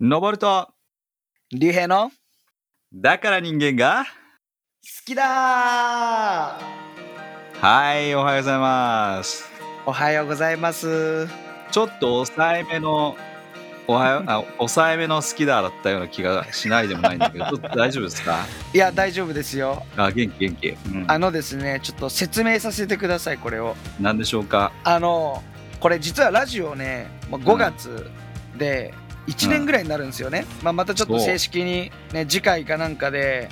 登ると、竜兵の好だから人間が、きだはい、おはようございます。おはようございます。ちょっと抑えめの、おはよう、あ、抑えめの好きだだったような気がしないでもないんだけど、ちょっと大丈夫ですか？いや、大丈夫ですよ。あ、元気元気。うん。あのですね、ちょっと説明させてください、これを。何でしょうか？あの、これ実はラジオね、もう5月で1年ぐらいになるんですよね。まあ、またちょっと正式にね、次回かなんかで、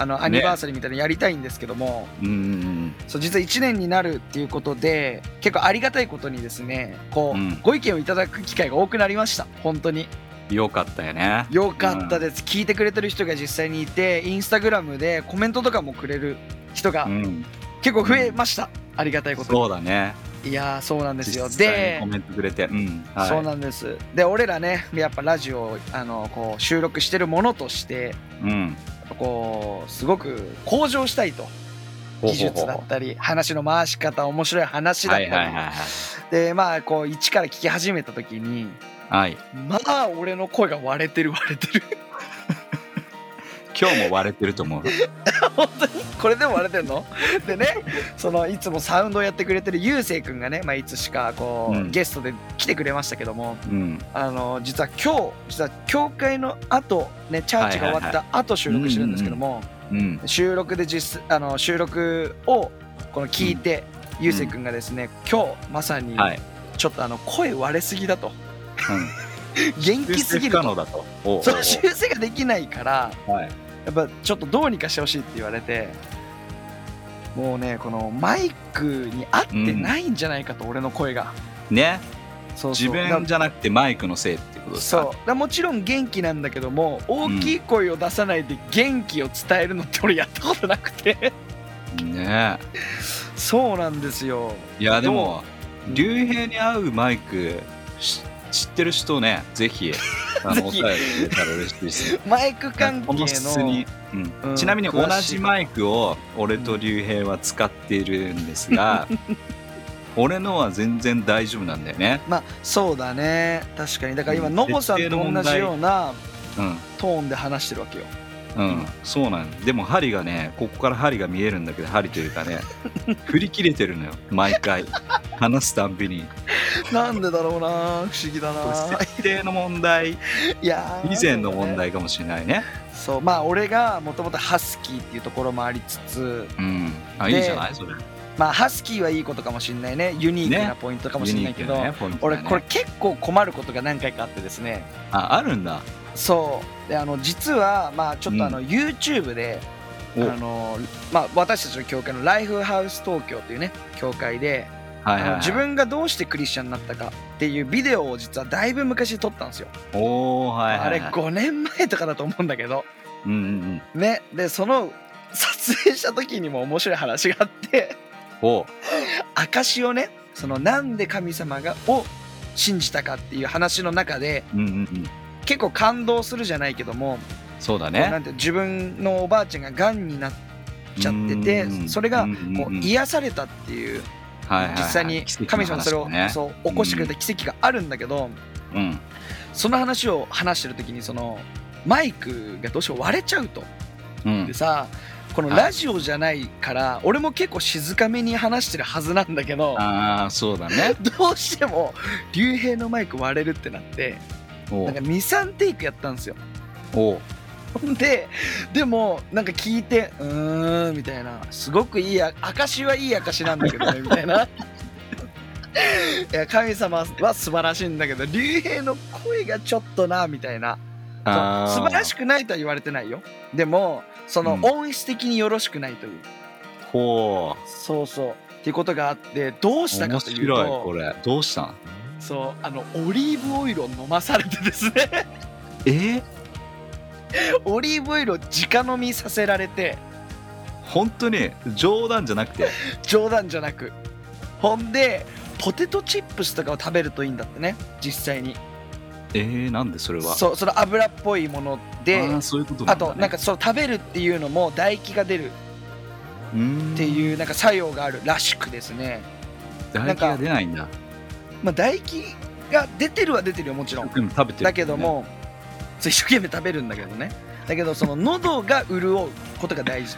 あのアニバーサリーみたいなのやりたいんですけども、うんうんうん。そう実は1年になるっていうことで結構ありがたいことにですねこう、うんご意見をいただく機会が多くなりました本当によかったよね。よかったです、聞いてくれてる人が実際にいてインスタグラムでコメントとかもくれる人がうん。結構増えました、ありがたいことにそうだね。いやーそうなんですよでコメントくれて。うん。はい、そうなんですで俺らねやっぱラジオをあのこう収録してるものとしてうん。こうすごく向上したいと技術だったり話の回し方面白い話だったり、はいはい。でまあこう一から聞き始めた時にはい。まあ俺の声が割れてる割れてる今日も割れてると思う。本当に？これでも割れてんの？でねそのいつもサウンドをやってくれてるゆうせいくんがね、まあ、いつしかこう、うんゲストで来てくれましたけどもうん。あの実は今日実は教会の後ねチャーチが終わった後収録してるんですけども、うん。収録で実あの収録をこの聞いて、ゆうせいくんがですね今日まさにはい。ちょっとあの声割れすぎだとうん。元気すぎると修正修正ができないからはい。やっぱちょっとどうにかしてほしいって言われてもうねこのマイクに合ってないんじゃないかと、俺の声が。ね。そうそう。自分じゃなくてマイクのせいってことですか？そう。もちろん元気なんだけども大きい声を出さないで元気を伝えるのって俺やったことなくて。ね。そうなんですよ。いやでも竜兵に合うマイクし知ってる人ねぜひ あのお便りくれたら嬉しいです。マイク関係この質にの、うん。うんちなみに同じマイクを俺と竜兵は使っているんですが俺のは全然大丈夫なんだよね。まあそうだね。確かに。だから今うん。ノボさんと同じようなうんトーンで話してるわけようん、そうなん。でも針がねここから針が見えるんだけど針というかね 振り切れてるのよ。毎回。話すたんびに。なんでだろうな。不思議だな。設定の問題。いやー。以前の問題かもしれないね。そう。まあ俺がもともとハスキーっていうところもありつつ。うん。あいでいじゃない？それ。まあハスキーはいいことかもしれないね。ユニークなね。ポイントかもしれないけど、ねね。俺これ結構困ることが何回かあってですね。ああるんだそう。であの実はまあちょっとあの、YouTube であおのまあ私たちの教会のライフハウス東京というね教会で、はいはい、はい、自分がどうしてクリスチャンになったかっていうビデオを実はだいぶ昔撮ったんですよ、おおはいはい、あれはい、5年前とかだと思うんだけど。うんうんうん。ね。でその撮影した時にも面白い話があって。お。証をねそのなんで神様がを信じたかっていう話の中でうんうんうん結構感動するじゃないけども、そうだこうなねんて自分のおばあちゃんががんになっちゃっててうん。それがこううん癒されたっていう実際に神様がそれをそう起こしてくれた奇跡があるんだけどうん。その話を話してる時にそのマイクがどうしても割れちゃうと。うん。でさこのはい。ラジオじゃないから俺も結構静かめに話してるはずなんだけどああそうだね。どうしても竜兵のマイク割れるってなっておなんか23テイクやったんですよ。おほんででもなんか聞いてうーんみたいな。すごくいいあ証はいい証なんだけどね みたいな。いや神様は素晴らしいんだけど竜兵の声がちょっとなみたいな。素晴らしくくないとは言われてないよ。でもそのうん。音質的によろしくないという、ほそうそう。っていうことがあってどうしたかという白いことれ。どうしたん？そうあのオリーブオイルを飲まされてですね。え？オリーブオイルを直飲みさせられて。本当に？冗談じゃなくて？冗談じゃなく。ほんでポテトチップスとかを食べるといいんだってね実際に。えー、なんでそれは？そうその油っぽいものであーそういうことあとなんかそう食べるっていうのも唾液が出る。っていうなんか作用があるらしくですね、唾液が出ないんだまあ、唾液が出てるは出てるよもちろん。食べてる、だけども、一生懸命食べるんだけどね。だけどその喉が潤うことが大事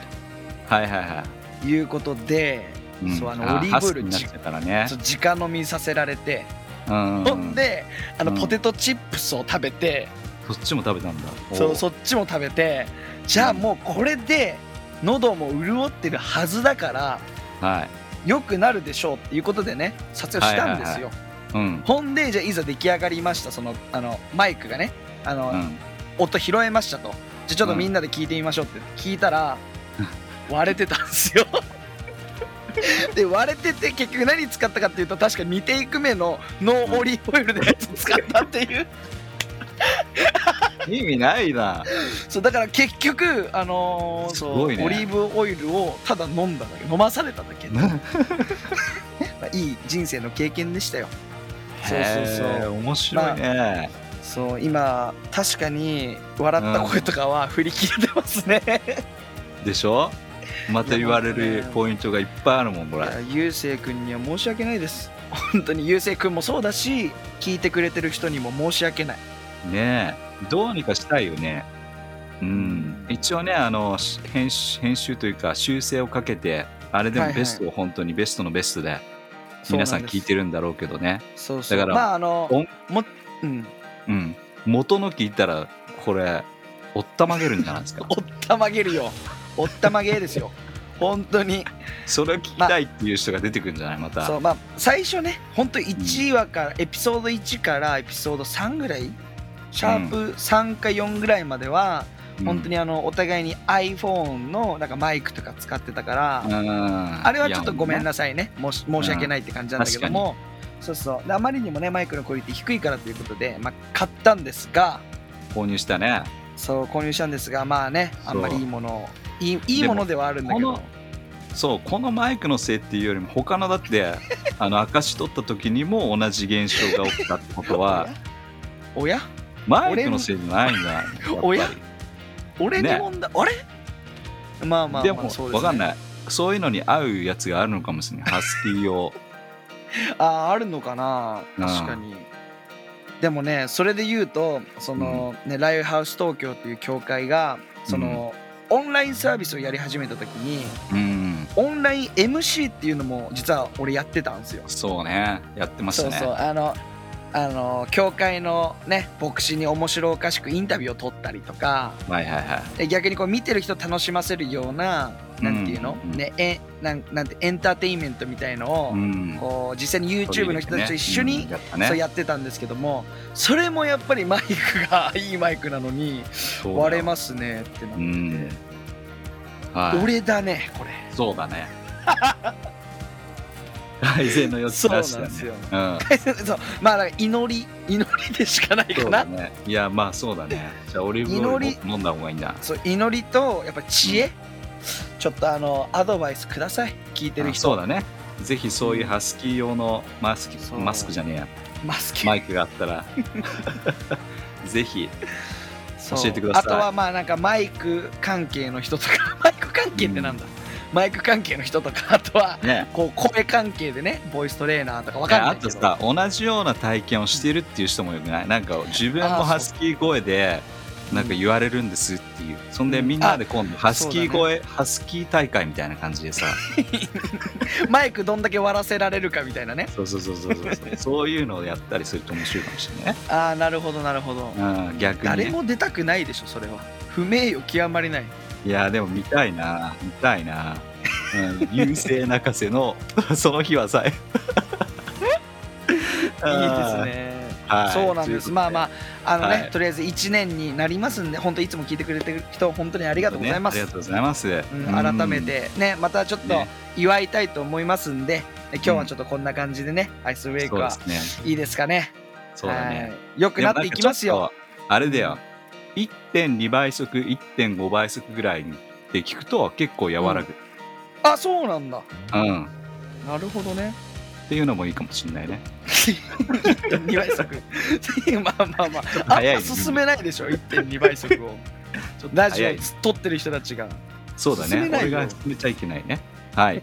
はいはいはということで、い、うん。そうあのオリーブオイルハスキーになっちゃうからね。直飲みさせられて、うん。ほんであのうん。ポテトチップスを食べて、そっちも食べたんだ。そうおそっちも食べて。じゃあもうこれで喉も潤ってるはずだからはい。良くなるでしょうっていうことでね撮影をしたんですよ、うん。ほんでじゃあいざ出来上がりましたそのあのマイクがねあの、うん。音拾えましたと。じゃあちょっとみんなで聞いてみましょうって。聞いたら、割れてたんですよ。で割れてて結局何使ったかっていうと確か2テイク目のノーオリーブオイルのやつ使ったっていう。意味ないな。そうだから結局あのーね。オリーブオイルをただ飲んだだけ。飲まされただけ、まあ、いい人生の経験でしたよそうそうそう。面白いね、そう今確かに笑った声とかは振り切れてますね、でしょ？また言われるポイントがいっぱいあるもんこれ。ゆうせいくんには申し訳ないです。本当にゆうせいくんもそうだし聞いてくれてる人にも申し訳ない。ねえ。どうにかしたいよね。うん。一応ねあのし編集編集というか修正をかけてあれではいはい。もベストを本当にベストのベストで皆さん聞いてるるんだろうけどね。そうそう。だからまああの音もうん。うん。元の聞いたらこれおったまげるんじゃないですか？おったまげるよ。おったまげですよ。本当に。それを聞きたいっていう人が出てくるんじゃない？また。そうまあ最初ね本当1話から、エピソード1からエピソード3ぐらい？シャープ3か4ぐらいまでは、本当にあのお互いに iPhone のなんかマイクとか使ってたから、うんあれはちょっとごめんなさいね。もし申し訳ないって感じなんだけども、そうそう。であまりにもねマイクのクオリティ低いからということで、まあ、買ったんですが購入したね。そう購入したんですがまあねあんまりいいものいいいいものではあるんだけど。そうこのマイクのせいっていうよりも他のだって あの証取った時にも同じ現象が起きたってことは おや？マイクのせいじゃないんじゃないやっぱり。おや？俺の問題、あれ？まあまあでもまあです、ね、わかんない。そういうのに合うやつがあるのかもしれないハスキー用。あああるのかな？うん確かに。でもねそれで言うとその、ねライブハウス東京っていう協会がその、オンラインサービスをやり始めた時にうん。オンライン MC っていうのも実は俺やってたんですよ。そうね。やってましたね。そうそう。あのあの教会のね牧師に面白おかしくインタビューを取ったりとかはいはいはい。で逆にこう見てる人楽しませるようななんていうの、うん。ねえなんなんてエンターテインメントみたいのを、うん。こう実際に YouTube の人たちと一緒に、うんやったね。そうやってたんですけどもそれもやっぱりマイクがいいマイクなのに割れますねってなって、うん。はい。俺だねこれ。そうだね 改善の余地そうなん出したねですよ。うん。そうまあだから祈り祈りでしかないかな。そうだね。いやまあそうだね。じゃあオリーブオイルも飲んだ方がいいんだそう祈りとやっぱ知恵、ちょっとあのアドバイスください。聞いてるあ人そうだね。ぜひそういうハスキー用のマスクそう。マスクじゃねえや。マスク。マイクがあったら。ぜひ。そう。教えてください。あとはまあなんかマイク関係の人とか。マイク関係ってなんだ、マイク関係の人とかあとはね。こう声関係でねボイストレーナーとかわかんないけど。あとさ同じような体験をしてるっていう人もよくない？なんか自分もハスキー声でなんか言われるんですっていうそんでうん。みんなで今度ハスキー声、ハスキー大会みたいな感じでさ。マイクどんだけ割らせられるかみたいなね。そうそうそうそうそう。そういうのをやったりすると面白いかもしれないね。ああなるほどなるほど、うん逆にね。誰も出たくないでしょそれは。不名誉極まりないいやでも見たいな。見たいな、うん、優勢泣かせの その日はさえ。いいですね。はい。そうなんです。まあまああのね、はい。とりあえず1年になりますんで本当いつも聞いてくれてる人本当にありがとうございます、ねありがとうございます、うん、改めてねまたちょっとね。祝いたいと思いますんで、今日はちょっとこんな感じでね、アイスブレイクはいいですかね。そうだね。はい。良くなっていきますよ。あれだよ1.2倍速1.5倍速ぐらいで聞くと結構和らぐ、あそうなんだ。うん。なるほどね。っていうのもいいかもしれないね。1.2倍速。まあまあまあ。あんま進めないでしょ1.2倍速を。ちょっとラジオ撮ってる人たちが。そうだね。俺が進めちゃいけないね。はい。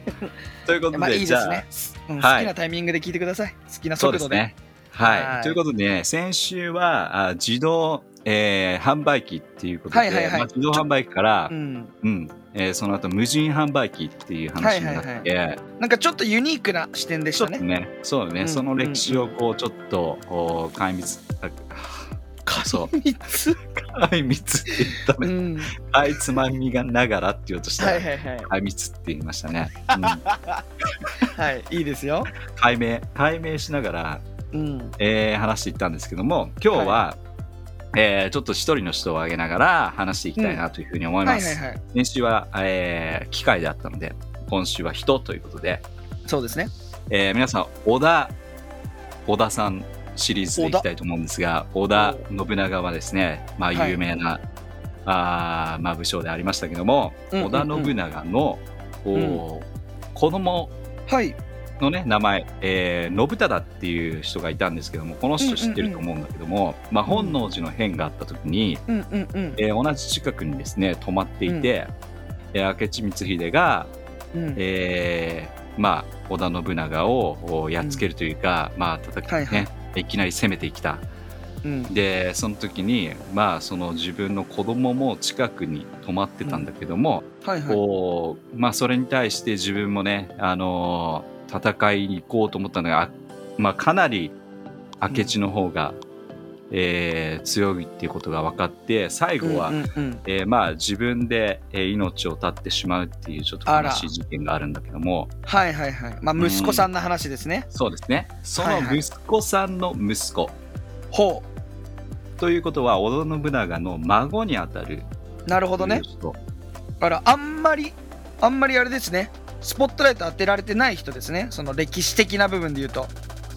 ということで、まあいいじゃあですね、うんはい。好きなタイミングで聞いてください。好きな速度で。そうですね。はい、はい。ということでね先週はあ自動えー販売機っていうことで、はいはいはい。まあ、自動販売機からう、ん。うん。えーその後無人販売機っていう話になって、はいなんかちょっとユニークな視点でしたね。ね。そうだね、うんその歴史をこうちょっとこう壊滅。あそう。3つ壊滅って言ったね。うん。かいつまみがながらって言おうとした。ら、はいはいはい。壊滅って言いましたね、うん、はいいいですよ。解明解明しながら、うん。えー話していったんですけども今日は、えーちょっと一人の人を挙げながら話していきたいなというふうに思います、はいはいはい。先週は、えー機械であったので今週は人ということで、そうですね。えー皆さん織田織田さんシリーズでいきたいと思うんですが織田信長はですね、まあ、はい。有名な、あーまあ、武将でありましたけども、うんうんうん。織田信長の、お子供はいのね名前、えー信忠っていう人がいたんですけどもこの人知ってると思うんだけども、まあ、本能寺の変があった時に、うんうんうん。えー同じ近くにですね泊まっていて、えー明智光秀が、うん。えーまあ、織田信長をおやっつけるというか、まあ叩き、ねはいはい。いきなり攻めてきた。うん。でその時にまあその自分の子供も近くに泊まってたんだけども、はいはい。こうまあ、それに対して自分もね、あのー戦いに行こうと思ったのが、あまあ、かなり明智の方が、えー強いっていうことが分かって最後は、うんうんうん。えーまあ、自分で、えー命を絶ってしまうっていうちょっと悲しい事件があるんだけども。はいはいはい。まあ息子さんの話ですね。そうですね。そはいはい。の息子さんの息子、ほということは織田信長の孫にあたる。うなるほどね。人あらあんまりあんまりあれですねスポットライト当てられてない人ですね。その歴史的な部分で言うと。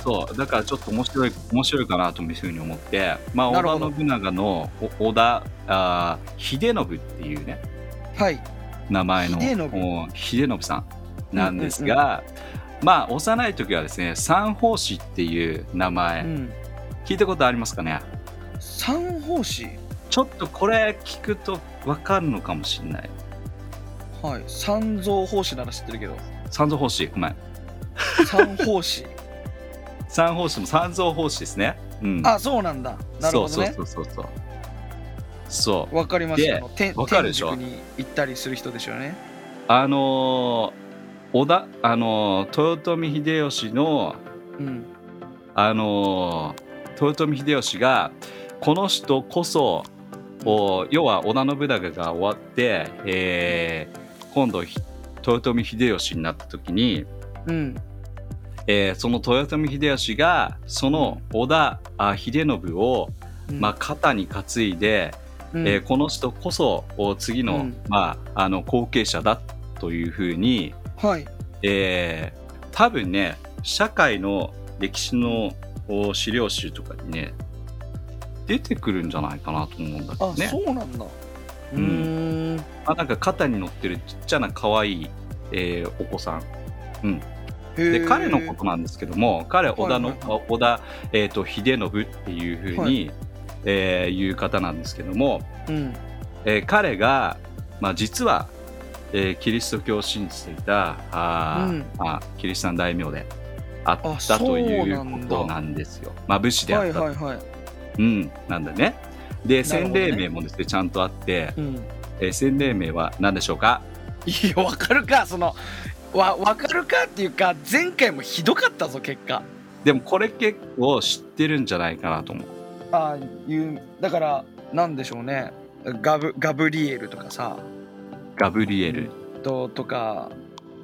そう。だからちょっと面白い面白いかなというふうに思って、まあ、織田信長のお織田あー秀信っていうね。はい。名前の秀信。お秀信さんなんですが、まあ幼い時はですね三法師っていう名前、うん。聞いたことありますかね？三法師？ちょっとこれ聞くと分かるのかもしれないはい。三蔵法師なら知ってるけど。三蔵法師ごめん。三法師。三法師も三蔵法師ですね、うん、あそうなんだ。なるほどね。そうそうそうそうそう。わかります。であの天わかるでしょ？に行ったりする人でしょうね。あのー織田あのー豊臣秀吉のうん。あのー豊臣秀吉がこの人こそお要は織田信長が終わって、えー今度ひ豊臣秀吉になった時に、うん。えーその豊臣秀吉がその織田あ秀信を、うん。まあ、肩に担いで、うん。えーこの人こそお次の,、うん。まあ、あの後継者だというふうに、はい。えー多分ね社会の歴史のお資料集とかにね出てくるんじゃないかなと思うんだけあどね。そうなんだううん。あなんか肩に乗ってるちっちゃな可愛い、えーお子さん。へー。で彼のことなんですけども彼織田の、はいはい織田、えー、と秀信っていうふうに、はい。えーいう方なんですけども、うん。えー彼が、まあ、実は、えーキリスト教を信じていたあー、うん。まあ、キリシタン大名であったということなんですよ。まあ、武士であはいった、はいはいうん、なんだね。で、洗礼名もですねちゃんとあって、うん。えー洗礼名は何でしょうか？いやわかるかそのわわかるかっていうか前回もひどかったぞ結果。でもこれ結構知ってるんじゃないかなと思う。あいうだからなんでしょうね。ガブガブリエルとかさ。ガブリエル。ととか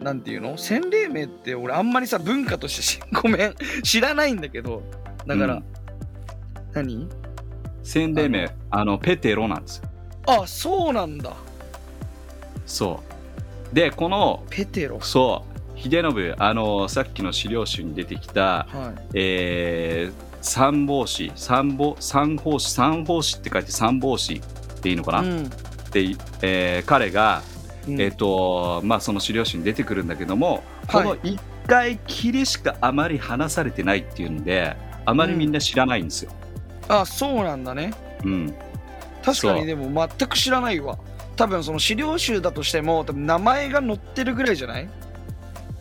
なんていうの？洗礼名って俺あんまりさ文化としてしごめん知らないんだけど。だから、うん。何？洗礼名あのペテロなんですよ。あそうなんだ。そう。でこのペテロ。そう秀信あのさっきの資料集に出てきた、はい。えー三法師三法三法師三法師って書いて三法師っていいのかな、うん。で、えー彼が、うん。えっ、とまあその資料集に出てくるんだけども、はい。この一回きりしかあまり話されてないっていうんであまりみんな知らないんですよ。あそうなんだね。うん。確かにでも全く知らないわ。多分その資料集だとしても多分名前が載ってるぐらいじゃない？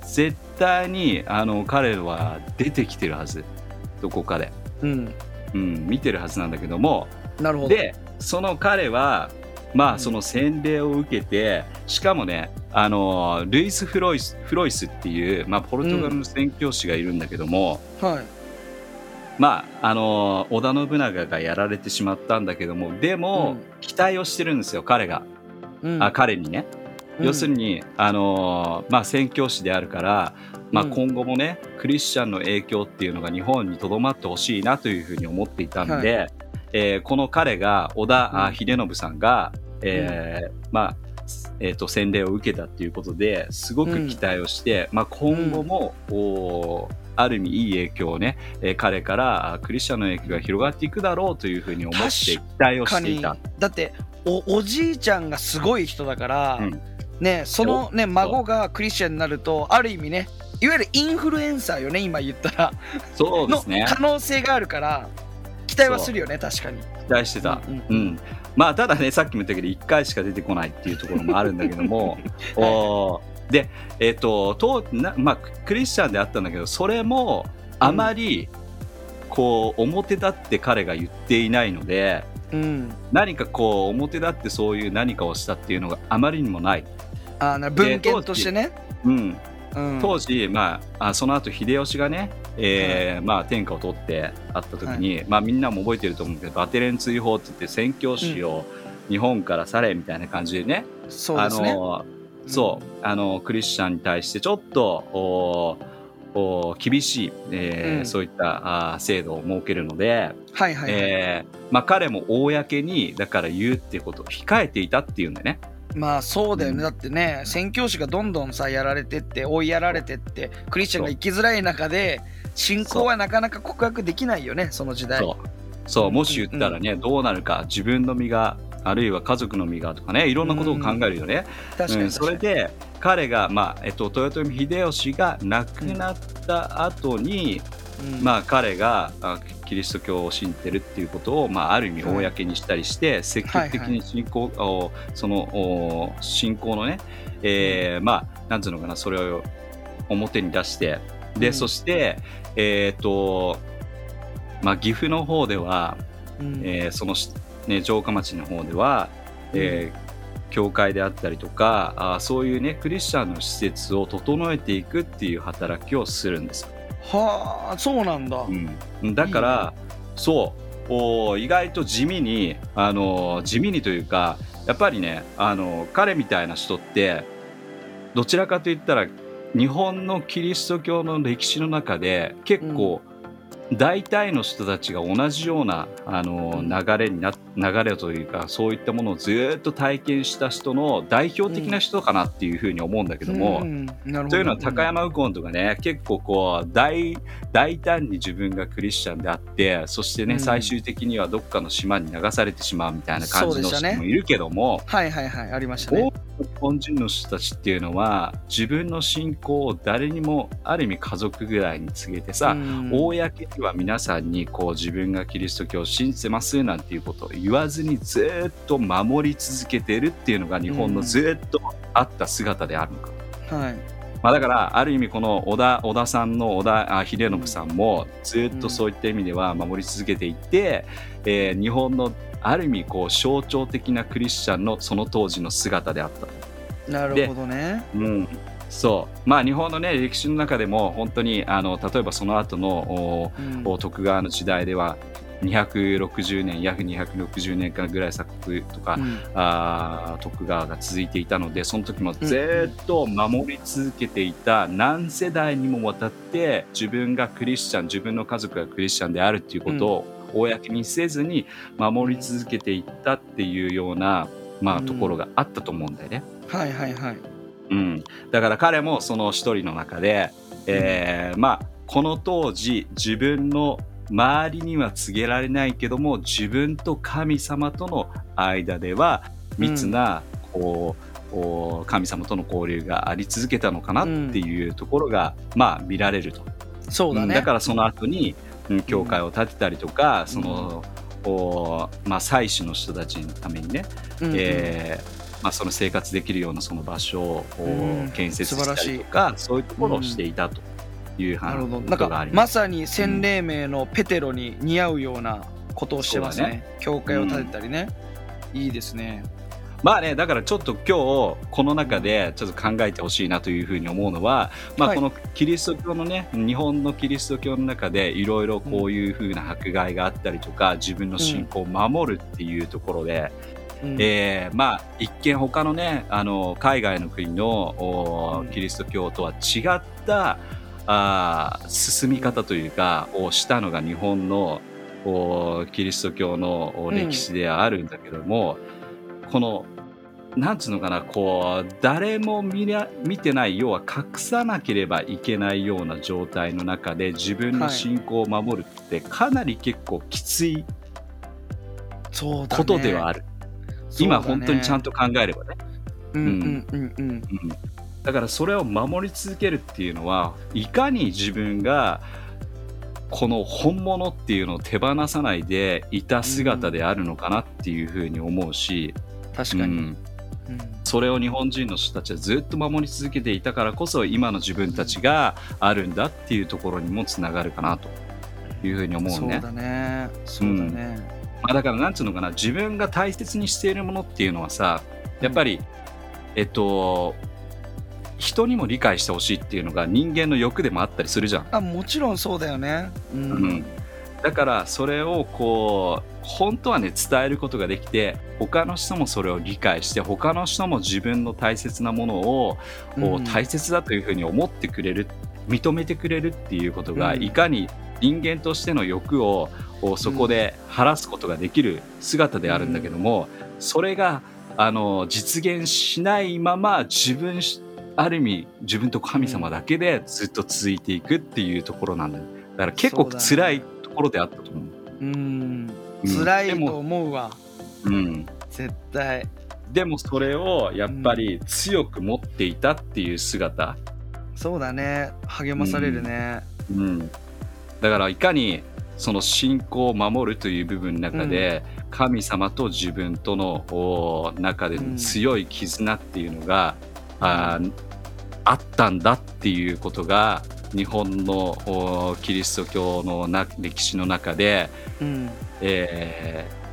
絶対にあの彼は出てきてるはず。どこかで、うん。うん、見てるはずなんだけども。なるほど。でその彼はまうん。あその洗礼を受けてしかもねあのルイス・フロイスフロイスっていう、まあ、ポルトガルの宣教師がいるんだけども、はいまああの織田信長がやられてしまったんだけどもでも、うん。期待をしてるんですよ彼が、うん。あ彼にね。要するに、あのまあ、宣教師であるから、まあ、うん。今後もね、クリスチャンの影響っていうのが日本にとどまってほしいなというふうに思っていたんで、えーこの彼が織田秀信さんが、えーまあえー、と洗礼を受けたっていうことですごく期待をして、まあ、今後も、ある意味いい影響をね、えー彼からあクリスチャンの影響が広がっていくだろうというふうに思って期待をしていた。だっておおじいちゃんがすごい人だから、うん。ねそのね孫がクリスチャンになるとある意味ねいわゆるインフルエンサーよね今言ったら。のそうですね。可能性があるから期待はするよね確かに。期待してた。うんうん、まあただねさっきも言ったけど1回しか出てこないっていうところもあるんだけども、おーでえっ、ととなまあクリスチャンであったんだけどそれもあまりこう表立って彼が言っていないのでうん。何かこう表立ってそういう何かをしたっていうのがあまりにもない。あな文献としてね、うん、うん、当時、まあ、あその後秀吉がね、えーまあ、天下を取ってあった時に、まあ、みんなも覚えてると思うけどバテレン追放って言って宣教師を日本から去れみたいな感じでね、うですね。のそう。あのクリスチャンに対してちょっとおお厳しい、えーうん。そういったあー制度を設けるので、はいはいはい、えーまあ、彼も公にだから言うっていうことを控えていたっていうんだよね。まあそうだよね、うん。だってね宣教師がどんどんさやられてって追いやられてってクリスチャンが生きづらい中で信仰はなかなか告白できないよねその時代。そう。そう。もし言ったらね、どうなるか自分の身があるいは家族の身がとかねいろんなことを考えるよね。それで彼が、まあえっと、豊臣秀吉が亡くなった後に、うん。まあ、彼があキリスト教を信じてるっていうことを、まあ、ある意味はい。公にしたりして、積極的に信仰、おそのお信仰のね、えーまあなんつうのかなそれを表に出してで、うん。そしてえっ、とまあ岐阜の方では、うん。えーそのし、ね、城下町の方では、えー教会であったりとかあーそういうねクリスチャンの施設を整えていくっていう働きをするんですよ。はあそうなんだ、うん、だからそう。お意外と地味にあの地味にというかやっぱりねあの彼みたいな人ってどちらかといったら日本のキリスト教の歴史の中で結構、大体の人たちが同じようなあの流れにな流れというかそういったものをずっと体験した人の代表的な人かなっていうふうに思うんだけども、うん。なるほど。というのは高山右近とかね、結構こう大大胆に自分がクリスチャンであってそしてね、うん。最終的にはどっかの島に流されてしまうみたいな感じの人もいるけども、はいはいはい。ありました多ね日本人の人たちっていうのは自分の信仰を誰にもある意味家族ぐらいに告げてさ、うん。公には皆さんにこう自分がキリスト教を信じてますなんていうことを言わずにずっと守り続けてるっていうのが日本のずっとあった姿であるのか。はい。まあ、だからある意味この小田小田さんの小田あ秀信さんもずっとそういった意味では守り続けていて、えー日本のある意味こう象徴的なクリスチャンのその当時の姿であったと。なるほどね。うん。そう。まあ日本のね歴史の中でも本当にあの例えばその後のおうん。お徳川の時代では260年約260年間ぐらい鎖国とか、うん。あー徳川が続いていたのでその時もずっと守り続けていた何世代にもわたって自分がクリスチャン自分の家族がクリスチャンであるっていうことを公にせずに守り続けていったっていうような、まあ、うん。ところがあったと思うんだよね。はいはいはい。うん、だから彼もその一人の中で、えーまあこの当時自分の周りには告げられないけども自分と神様との間では密な、こうこう神様との交流があり続けたのかなっていうところが、まあ見られると。そうだね。うん。だからその後に、うん、教会を建てたりとか、その、こうまあ、祭司の人たちのためにね、うんうん。えーまあ、その生活できるようなその場所をうん建設した素晴らしい。りとか、そういうところをしていたという話なんがありま。さに洗礼名のペテロに似合うようなことをしてますね。教会を建てたりね、いいですねまあねだからちょっと今日この中でちょっと考えてほしいなというふうに思うのは、まあ、はい。このキリスト教のね日本のキリスト教の中でいろいろこういうふうな迫害があったりとか自分の信仰を守るっていうところで、うん。えーまあ一見他のねあの海外の国のキリスト教とは違ったあー進み方というかをしたのが日本のおキリスト教の歴史ではあるんだけども、このなんつうのかなこう誰も見な見てない要は隠さなければいけないような状態の中で自分の信仰を守るってかなり結構きついことではある。今本当にちゃんと考えればね。だからそれを守り続けるっていうのはいかに自分がこの本物っていうのを手放さないでいた姿であるのかなっていうふうに思うし、確かに、うんうん。それを日本人の人たちはずっと守り続けていたからこそ今の自分たちがあるんだっていうところにもつながるかなというふうに思うね。そうだね。そうだね、まあ、だからなんつうのかな自分が大切にしているものっていうのはさやっぱり、えっと人にも理解してほしいっていうのが人間の欲でもあったりするじゃん。あもちろんそうだよね。うん、うんだからそれをこう本当はね伝えることができて他の人もそれを理解して他の人も自分の大切なものを、こううん。大切だというふうに思ってくれる認めてくれるっていうことが、うん。いかに人間としての欲をそこで晴らすことができる姿であるんだけども、それがあの実現しないまま自分しある意味自分と神様だけでずっと続いていくっていうところなんだよ。だから結構辛いところであったと思う。うん。うん。辛いと思うわ。うん、絶対。でもそれをやっぱり強く持っていたっていう姿、そうだね。励まされるね、うん、だからいかにその信仰を守るという部分の中で、神様と自分とのお中での強い絆っていうのが、あーあったんだっていうことが日本のおキリスト教のな歴史の中で、うん。えー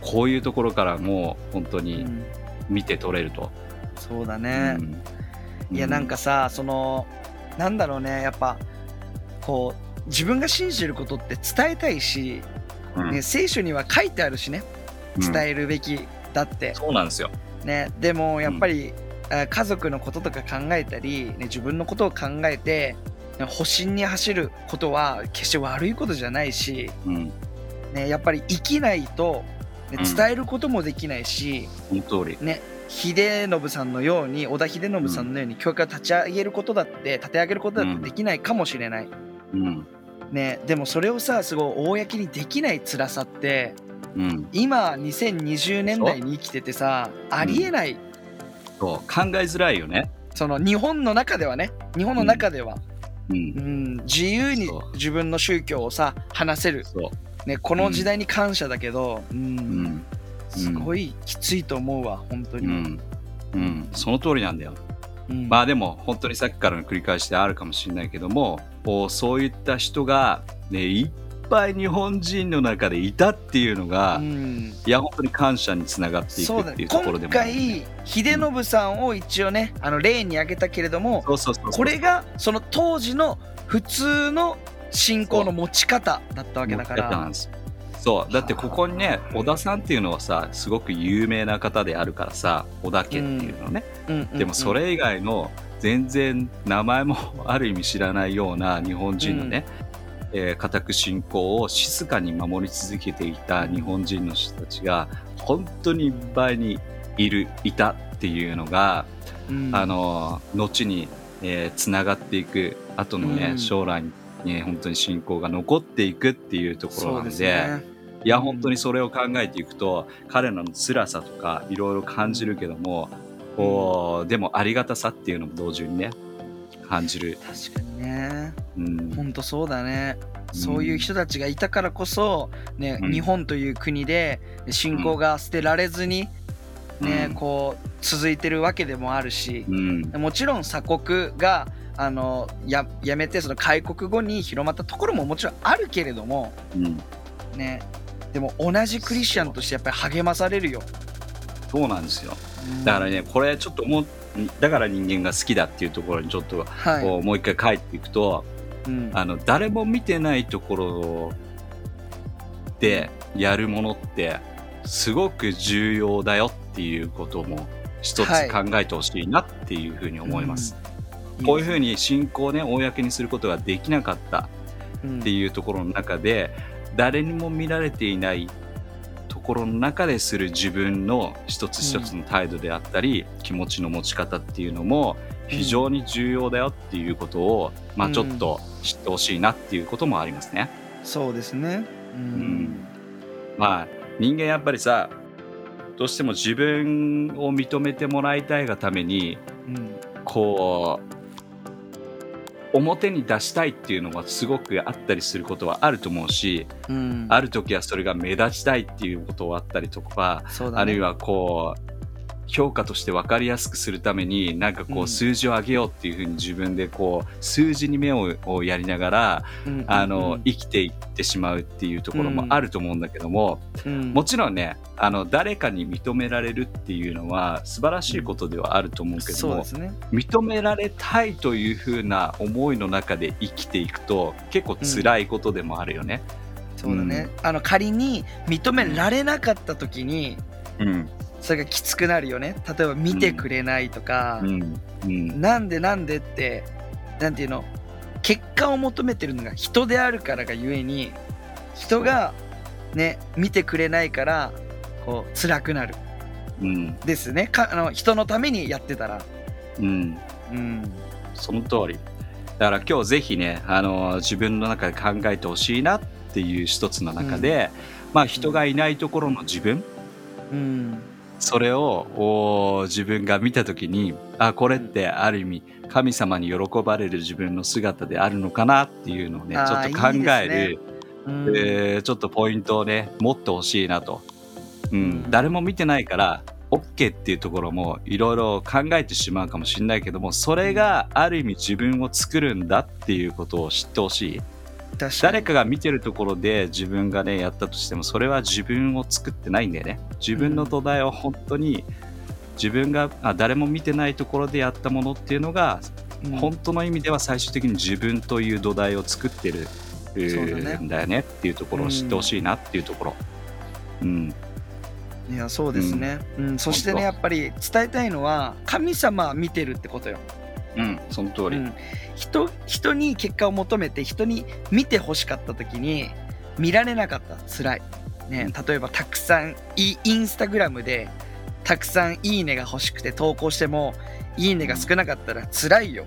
こういうところからも本当うにん。見て取れると。そうだね、うん。いやなんかさそのなんだろうね。やっぱこう自分が信じることって伝えたいし、うん。ね、聖書には書いてあるしね。うん。伝えるべきだって、そうなんですよ。ね、でもやっぱり、あ家族のこととか考えたり、ね、自分のことを考えてね保身に走ることは決して悪いことじゃないし、うん、ね、やっぱり生きないと、ね、うん。伝えることもできないし、その通り。ね、秀信さんのように織田秀信さんのように教会を立ち上げることだって立て上げることだってできないかもしれない、うん、ね、でもそれをさすごい公にできない辛さってうん、今2020年代に生きててさありえない、そう。考えづらいよね。その日本の中ではね。日本の中では、う、うん。ん、自由に自分の宗教をさ話せる、ね、この時代に感謝だけど、うん。うん、すごいきついと思うわ本当に、うん、うん、その通りなんだよ。うん。まあでも本当にさっきからの繰り返しであるかもしれないけども、そういった人がねいっぱい日本人の中でいたっていうのが、うん。いや本当に感謝につながっていくっていうところで今もあるよ回ね、秀信さんを一応ねあの例に挙げたけれどもこれがその当時の普通の信仰の持ち方だったわけだから。そう。だってここにね小田さんっていうのはさすごく有名な方であるからさ小田家っていうのね、うん。うん。うん。でもそれ以外の全然名前も ある意味知らないような日本人のね、えー固く信仰を静かに守り続けていた日本人の人たちが本当にいっぱいにいるいたっていうのが、うん。あの後にえーつながっていく後のね、うん。将来に、ね、本当に信仰が残っていくっていうところなので。すね。いや本当にそれを考えていくと彼らの辛さとかいろいろ感じるけども、こうでもありがたさっていうのも同時にね感じる、確かにね。うん。本当そうだね。そういう人たちがいたからこそ、ねうん。日本という国で信仰が捨てられずに、ねうん。こう続いてるわけでもあるしう、ん。もちろん鎖国があのややめてその開国後に広まったところももちろんあるけれども、うん。ね、でも同じクリスチャンとしてやっぱり励まされるよ。そうなんですよ。だからねこれちょっともうだから人間が好きだっていうところにちょっとはい。こうもう一回帰っていくと、うん。あの誰も見てないところでやるものってすごく重要だよっていうことも一つはい。考えてほしいなっていうふうに思います。うん。こういうふうに信仰をね公にすることができなかったうんっていうところの中で誰にも見られていないところの中でする自分の一つ一つの態度であったり、気持ちの持ち方っていうのも非常に重要だよっていうことを、まあ、ちょっと知ってほしいなっていうこともありますね。そうですね。ううんん。まあ人間やっぱりさどうしても自分を認めてもらいたいがためにうん。こう表に出したいっていうのはすごくあったりすることはあると思うし、うん。ある時はそれが目立ちたいっていうことはあったりとか、ね。あるいはこう評価として分かりやすくするためになんかこう数字を上げようっていうふうに自分でこう数字に目ををやりながらうんあの、うん。生きていってしまうっていうところもあると思うんだけども、うん。もちろんねあの誰かに認められるっていうのは素晴らしいことではあると思うけども認められたいというふうな思いの中で生きていくと結構辛いことでもあるよね。そうだね、あの仮に認められなかった時にうんそれがきつくなるよね。例えば見てくれないとか、うん。うん。なんでなんでってなんていうの結果を求めてるのが人であるからがゆえに人がね見てくれないからこう辛くなる。うん。ですね。かあの人のためにやってたら。うん。うん。その通り。だから今日ぜひねあの自分の中で考えてほしいなっていう一つの中で、まあ人がいないところの自分。うんそれをお自分が見た時にあこれってある意味神様に喜ばれる自分の姿であるのかなっていうのをねちょっと考えるうん。えーちょっとポイントをね持ってほしいなと、うん。うん。誰も見てないから OK っていうところもいろいろ考えてしまうかもしれないけどもそれがある意味自分を作るんだっていうことを知ってほしい誰かが見てるところで自分がねやったとしてもそれは自分を作ってないんだよね。自分の土台は本当に自分があ誰も見てないところでやったものっていうのが、うん。本当の意味では最終的に自分という土台を作ってるんだよね。っていうところを知ってほしいなっていうところ。うん、いやそうですね、うん。そしてねやっぱり伝えたいのは神様は見てるってことよ、うん、その通り。うん、人人に結果を求めて人に見てほしかった時に見られなかった。ら辛い、ね、例えばたくさんイインスタグラムでたくさん「いいね」が欲しくて投稿しても「いいね」が少なかったら辛いよ、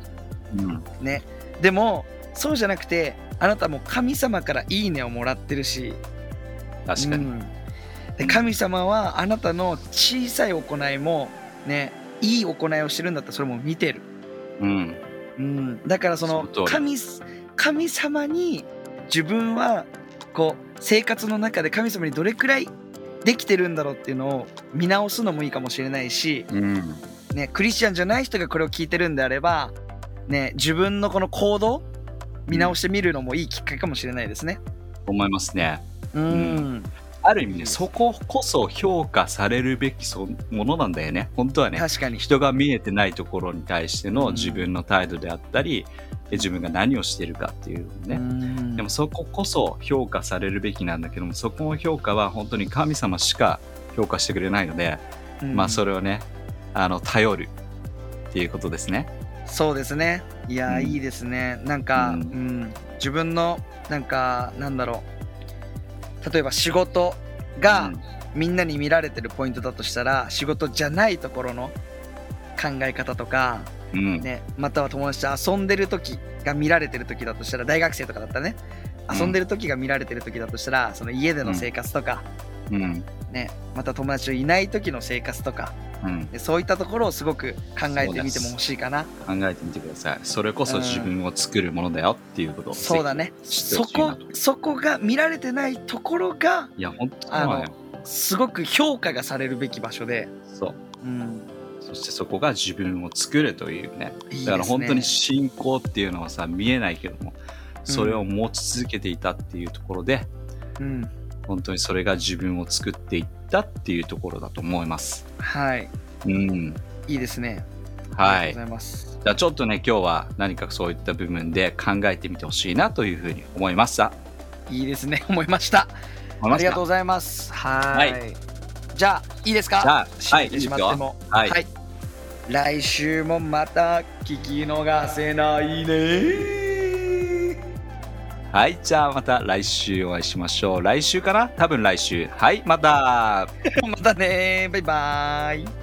うん、ね、でもそうじゃなくてあなたも神様から「いいね」をもらってるし。確かに。うん。で神様はあなたの小さい行いもねいい行いをしてるんだったらそれも見てる、うん、うん、だからその神神様に自分はこう生活の中で神様にどれくらいできてるんだろうっていうのを見直すのもいいかもしれないし、うん、ね、クリスチャンじゃない人がこれを聞いてるんであれば、ね、自分のこの行動見直してみるのもいいきっかけかもしれないですね。思いますね。うん、ある意味ね、そここそ評価されるべきそものなんだよね。本当はね。確かに。人が見えてないところに対してうんの自分の態度であったり、で自分が何をしているかっていうのね、うんでもそここそ評価されるべきなんだけどもそこの評価は本当に神様しか評価してくれないので、うんまあそれをねあの頼るっていうことですね。そうですね。いやいいですね。なんか、ううんん、自分の、なんか、なんだろう。例えば仕事がみんなに見られてるポイントだとしたら、仕事じゃないところの考え方とか、うん、うんね、または友達と遊んでる時が見られてる時だとしたら、大学生とかだったらね、うん。遊んでる時が見られてる時だとしたら、その家での生活とか、うん。ね、また友達といない時の生活とか、うん、でそういったところをすごく考えてみても欲しいかな。考えてみてください。それこそ自分を作るものだよっていうことをそうだね。そこそこが見られてないところが、いや本当そうなのよ。すごく評価がされるべき場所で、そう。うん、そしてそこが自分を作るというねだから本当に信仰っていうのはさ見えないけどもそれを持ち続けていたっていうところで、うん、本当にそれが自分を作っていったっていうところだと思います。はい。うん。いいですね。はい。ありがとうございます。じゃあちょっとね、今日は何かそういった部分で考えてみてほしいなというふうに思いました。いいですね。思いました。ありがとうございます。はい。はい。じゃあいいですか？じゃあ、はい、し。まっても。はい来週もまた聞き逃せないねはい、じゃあまた来週お会いしましょう。来週かな？多分来週。はい、また またねバイバーイ